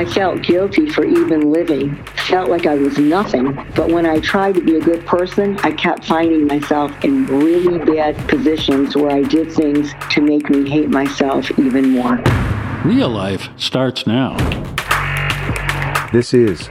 I felt guilty for even living, felt like I was nothing. But when I tried to be a good person, I kept finding myself in really bad positions where I did things to make me hate myself even more. Real life starts now. This is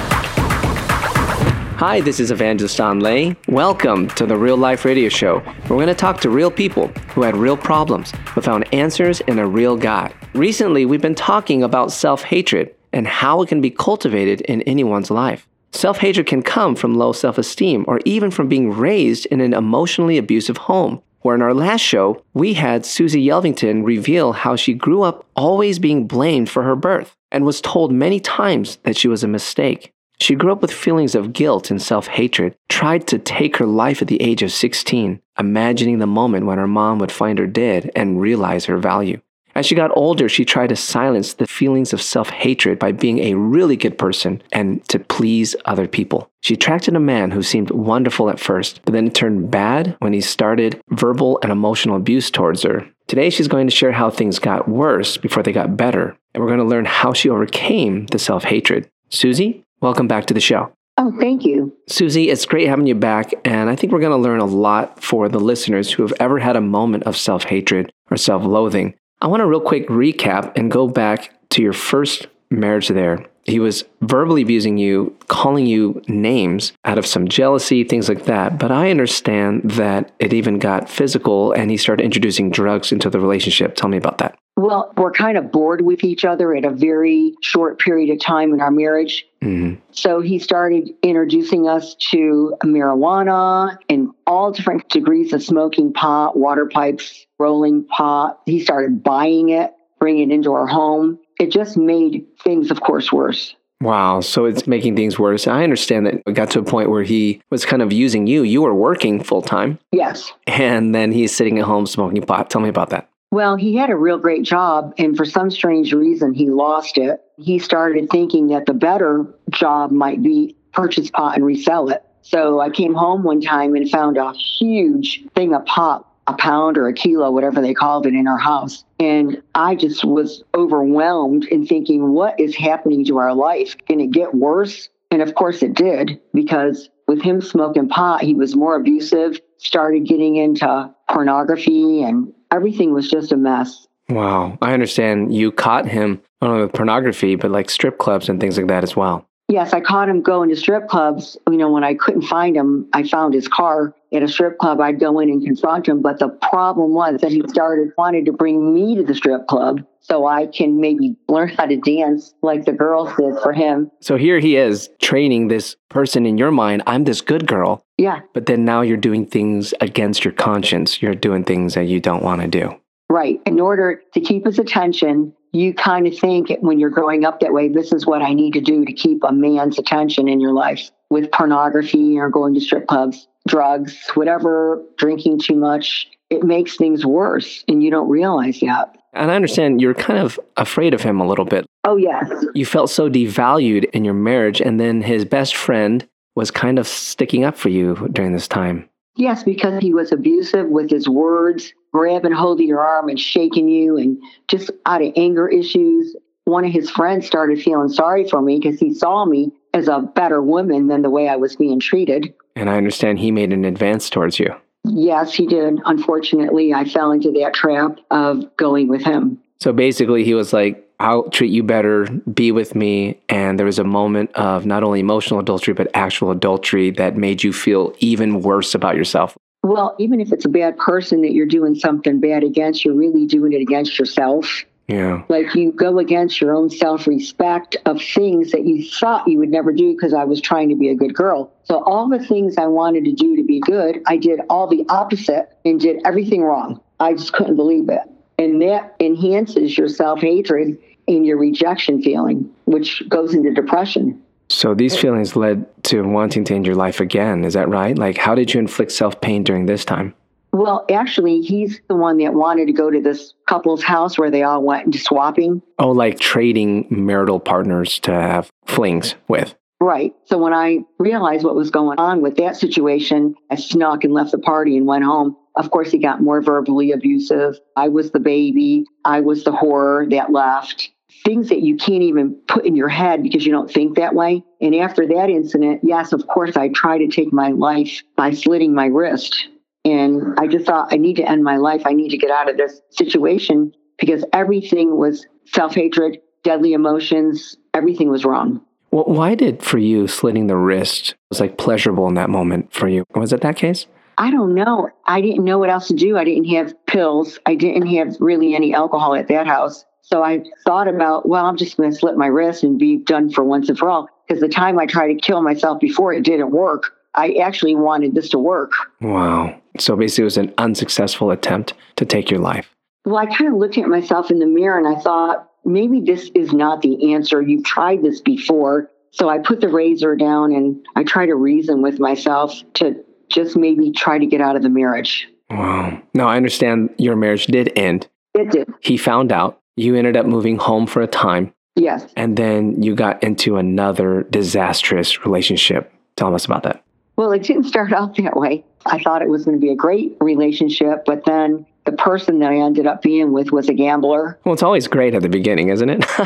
Hi, this is Evangelist Anh Le. Welcome to the Real Life Radio Show. We're going to talk to real people who had real problems but found answers in a real God. Recently, we've been talking about self hatred and how it can be cultivated in anyone's life. Self hatred can come from low self esteem or even from being raised in an emotionally abusive home. Where in our last show, we had Suzi Yelvington reveal how she grew up always being blamed for her birth and was told many times that she was a mistake. She grew up with feelings of guilt and self hatred, tried to take her life at the age of 16, imagining the moment when her mom would find her dead and realize her value. As she got older, she tried to silence the feelings of self hatred by being a really good person and to please other people. She attracted a man who seemed wonderful at first, but then it turned bad when he started verbal and emotional abuse towards her. Today, she's going to share how things got worse before they got better, and we're going to learn how she overcame the self hatred. Suzi, welcome back to the show. Oh, thank you. Suzi, it's great having you back, and I think we're going to learn a lot for the listeners who have ever had a moment of self hatred or self loathing. I want to real quick recap and go back to your first marriage there. He was verbally abusing you, calling you names out of some jealousy, things like that. But I understand that it even got physical and he started introducing drugs into the relationship. Tell me about that. Well, we're kind of bored with each other at a very short period of time in our marriage. hmm So he started introducing us to marijuana and all different degrees of smoking pot, water pipes, rolling pot. He started buying it, bringing it into our home. It just made things, of course, worse. Wow. So it's making things worse. I understand that it got to a point where he was kind of using you. You were working full time, Yes. and then he's sitting at home smoking pot. Tell me about that. Well, he had a real great job, and for some strange reason, he lost it. He started thinking that the better job might be purchase pot and resell it. So I came home one time and found a huge thing of pot, a pound or a kilo, whatever they called it, in our house. And I just was overwhelmed in thinking, what is happening to our life? Can it get worse? And of course it did, because with him smoking pot, he was more abusive, started getting into pornography, and everything was just a mess. Wow. I understand you caught him not only with pornography, but like strip clubs and things like that as well. Yes, I caught him going to strip clubs. You know, when I couldn't find him, I found his car at a strip club. I'd go in and confront him. But the problem was that he started wanting to bring me to the strip club so I can maybe learn how to dance like the girls did for him. So here he is training this person in your mind. I'm this good girl. Yeah, But then now you're doing things against your conscience. You're doing things that you don't want to do. right. In order to keep his attention, you kind of think when you're growing up that way, this is what I need to do to keep a man's attention in your life with pornography or going to strip clubs, drugs, whatever, drinking too much. It makes things worse and you don't realize that. And I understand you're kind of afraid of him a little bit. Oh, yes. You felt so devalued in your marriage, and then his best friend was kind of sticking up for you during this time. Yes, because he was abusive with his words, grabbing hold of your arm and shaking you, and just out of anger issues. One of his friends started feeling sorry for me because he saw me as a better woman than the way I was being treated. And I understand he made an advance towards you. Yes, he did. Unfortunately, I fell into that trap of going with him. So basically, he was like, I'll treat you better, be with me. And there was a moment of not only emotional adultery, but actual adultery that made you feel even worse about yourself. Well, even if it's a bad person that you're doing something bad against, you're really doing it against yourself. Yeah. Like you go against your own self respect of things that you thought you would never do because I was trying to be a good girl. So, all the things I wanted to do to be good, I did all the opposite and did everything wrong. I just couldn't believe it. And that enhances your self hatred and your rejection feeling, which goes into depression. So these feelings led to wanting to end your life again. Is that right? Like, how did you inflict self pain during this time? Well, actually, he's the one that wanted to go to this couple's house where they all went into swapping. Oh, like trading marital partners to have flings with. Right. So when I realized what was going on with that situation, I snuck and left the party and went home. Of course, he got more verbally abusive. I was the baby. I was the horror that left. Things that you can't even put in your head because you don't think that way. And after that incident, yes, of course, I tried to take my life by slitting my wrist. And I just thought, I need to end my life. I need to get out of this situation because everything was self hatred, deadly emotions, everything was wrong. Well, why did for you slitting the wrist was like pleasurable in that moment for you? Was it that case? I don't know. I didn't know what else to do. I didn't have pills. I didn't have really any alcohol at that house. So I thought about, well, I'm just going to slit my wrist and be done for once and for all. Because the time I tried to kill myself before, it didn't work. I actually wanted this to work. Wow. So basically, it was an unsuccessful attempt to take your life. Well, I kind of looked at myself in the mirror and I thought, maybe this is not the answer. You've tried this before. So I put the razor down and I try to reason with myself to just maybe try to get out of the marriage. Wow. Now, I understand your marriage did end. It did. He found out. You ended up moving home for a time. Yes. And then you got into another disastrous relationship. Tell us about that. Well, it didn't start out that way. I thought it was going to be a great relationship, but then the person that I ended up being with was a gambler. Well, it's always great at the beginning, isn't it?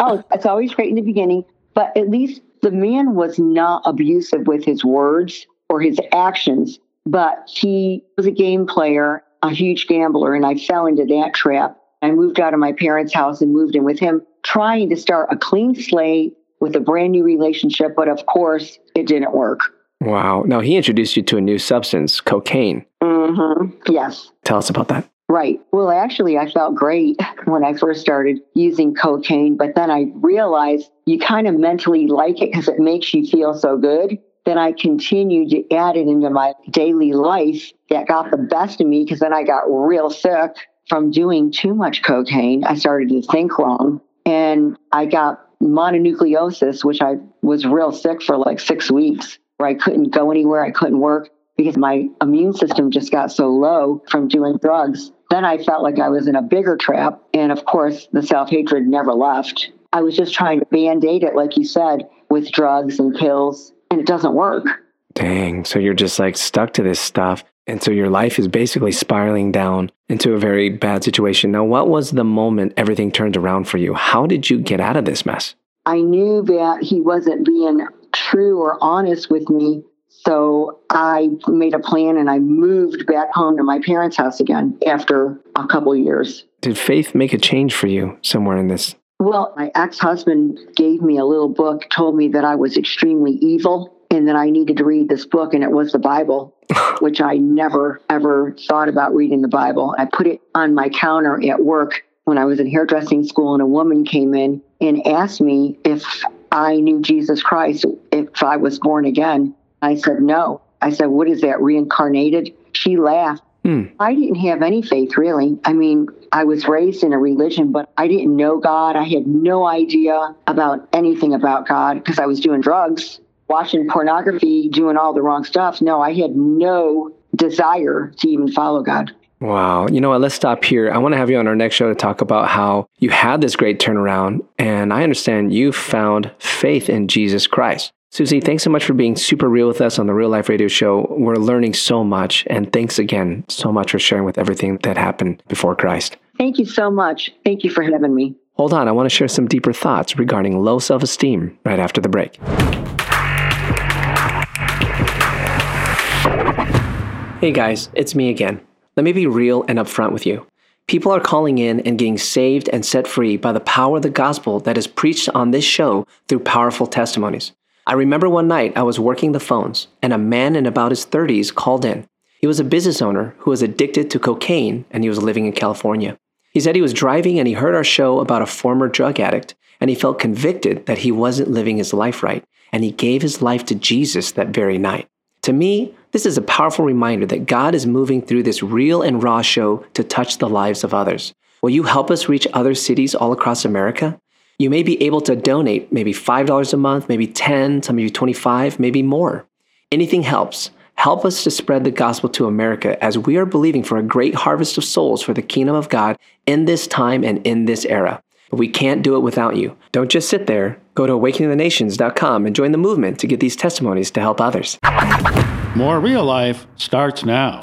oh, it's always great in the beginning, but at least the man was not abusive with his words or his actions, but he was a game player, a huge gambler, and I fell into that trap. I moved out of my parents' house and moved in with him, trying to start a clean slate with a brand new relationship, but of course, it didn't work. Wow. Now, he introduced you to a new substance, cocaine. Mm-hmm. Yes. Tell us about that. Right. Well, actually, I felt great when I first started using cocaine, but then I realized you kind of mentally like it because it makes you feel so good. Then I continued to add it into my daily life that got the best of me because then I got real sick from doing too much cocaine. I started to think wrong and I got mononucleosis, which I was real sick for like six weeks where I couldn't go anywhere. I couldn't work because my immune system just got so low from doing drugs. Then I felt like I was in a bigger trap. And of course, the self hatred never left. I was just trying to band aid it, like you said, with drugs and pills, and it doesn't work. Dang. So you're just like stuck to this stuff. And so your life is basically spiraling down into a very bad situation. Now, what was the moment everything turned around for you? How did you get out of this mess? I knew that he wasn't being true or honest with me. So I made a plan and I moved back home to my parents' house again after a couple years. Did faith make a change for you somewhere in this? Well, my ex husband gave me a little book, told me that I was extremely evil and that I needed to read this book, and it was the Bible, which I never ever thought about reading the Bible. I put it on my counter at work when I was in hairdressing school, and a woman came in and asked me if I knew Jesus Christ, if I was born again. I said, no. I said, what is that, reincarnated? She laughed. Hmm. I didn't have any faith, really. I mean, I was raised in a religion, but I didn't know God. I had no idea about anything about God because I was doing drugs, watching pornography, doing all the wrong stuff. No, I had no desire to even follow God. Wow. You know what? Let's stop here. I want to have you on our next show to talk about how you had this great turnaround. And I understand you found faith in Jesus Christ. Suzi, thanks so much for being super real with us on the Real Life Radio Show. We're learning so much. And thanks again so much for sharing with everything that happened before Christ. Thank you so much. Thank you for having me. Hold on. I want to share some deeper thoughts regarding low self esteem right after the break. Hey guys, it's me again. Let me be real and upfront with you. People are calling in and getting saved and set free by the power of the gospel that is preached on this show through powerful testimonies. I remember one night I was working the phones and a man in about his 30s called in. He was a business owner who was addicted to cocaine and he was living in California. He said he was driving and he heard our show about a former drug addict and he felt convicted that he wasn't living his life right and he gave his life to Jesus that very night. To me, this is a powerful reminder that God is moving through this real and raw show to touch the lives of others. Will you help us reach other cities all across America? You may be able to donate maybe $5 a month, maybe 10, some of you 25, maybe more. Anything helps. Help us to spread the gospel to America as we are believing for a great harvest of souls for the kingdom of God in this time and in this era. But we can't do it without you. Don't just sit there. Go to awakeningthenations.com and join the movement to get these testimonies to help others. More real life starts now.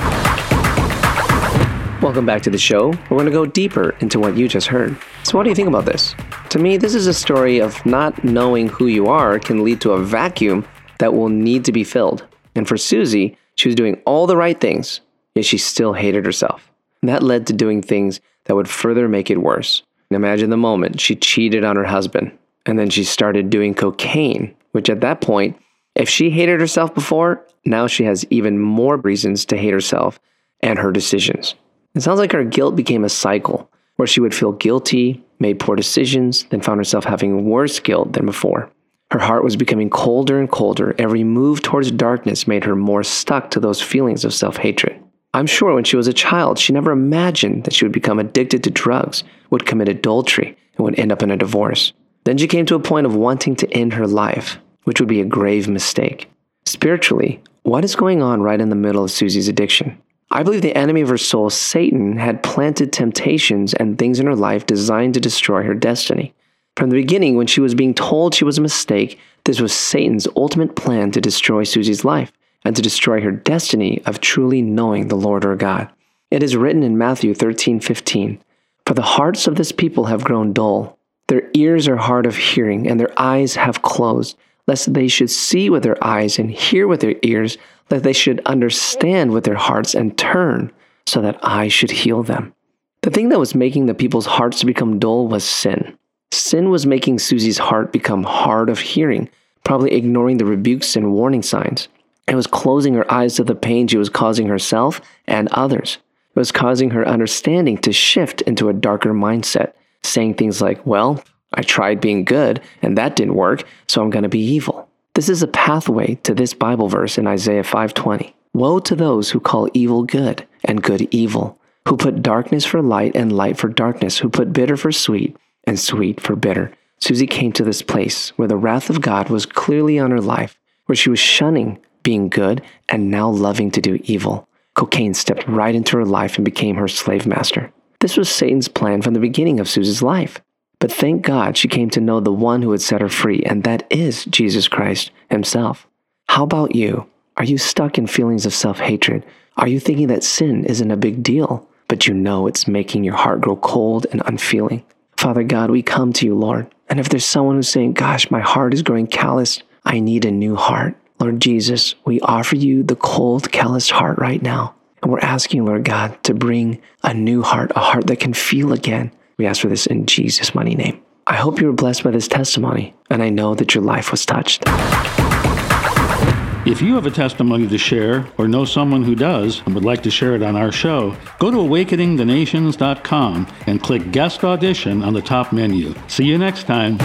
Welcome back to the show. We're going to go deeper into what you just heard. So, what do you think about this? To me, this is a story of not knowing who you are can lead to a vacuum that will need to be filled. And for Suzi, she was doing all the right things, yet she still hated herself. And that led to doing things that would further make it worse. And imagine the moment she cheated on her husband, and then she started doing cocaine, which at that point, if she hated herself before, now she has even more reasons to hate herself and her decisions. It sounds like her guilt became a cycle where she would feel guilty, made poor decisions, then found herself having worse guilt than before. Her heart was becoming colder and colder. Every move towards darkness made her more stuck to those feelings of self hatred. I'm sure when she was a child, she never imagined that she would become addicted to drugs, would commit adultery, and would end up in a divorce. Then she came to a point of wanting to end her life, which would be a grave mistake. Spiritually, what is going on right in the middle of Suzi's addiction? I believe the enemy of her soul, Satan, had planted temptations and things in her life designed to destroy her destiny. From the beginning, when she was being told she was a mistake, this was Satan's ultimate plan to destroy Suzi's life and to destroy her destiny of truly knowing the Lord her God. It is written in Matthew 13 15, For the hearts of this people have grown dull, their ears are hard of hearing, and their eyes have closed, lest they should see with their eyes and hear with their ears that they should understand with their hearts and turn so that I should heal them. The thing that was making the people's hearts to become dull was sin. Sin was making Suzi's heart become hard of hearing, probably ignoring the rebukes and warning signs. It was closing her eyes to the pain she was causing herself and others. It was causing her understanding to shift into a darker mindset, saying things like, Well, I tried being good and that didn't work, so I'm going to be evil. This is a pathway to this Bible verse in Isaiah 5:20. Woe to those who call evil good and good evil, who put darkness for light and light for darkness, who put bitter for sweet and sweet for bitter. Suzi came to this place where the wrath of God was clearly on her life, where she was shunning being good and now loving to do evil. Cocaine stepped right into her life and became her slave master. This was Satan's plan from the beginning of Suzi's life. But thank God she came to know the one who had set her free, and that is Jesus Christ Himself. How about you? Are you stuck in feelings of self hatred? Are you thinking that sin isn't a big deal, but you know it's making your heart grow cold and unfeeling? Father God, we come to you, Lord. And if there's someone who's saying, Gosh, my heart is growing calloused, I need a new heart. Lord Jesus, we offer you the cold, calloused heart right now. And we're asking, Lord God, to bring a new heart, a heart that can feel again, we ask for this in Jesus' mighty name. I hope you were blessed by this testimony, and I know that your life was touched. If you have a testimony to share or know someone who does and would like to share it on our show, go to awakeningthenations.com and click guest audition on the top menu. See you next time.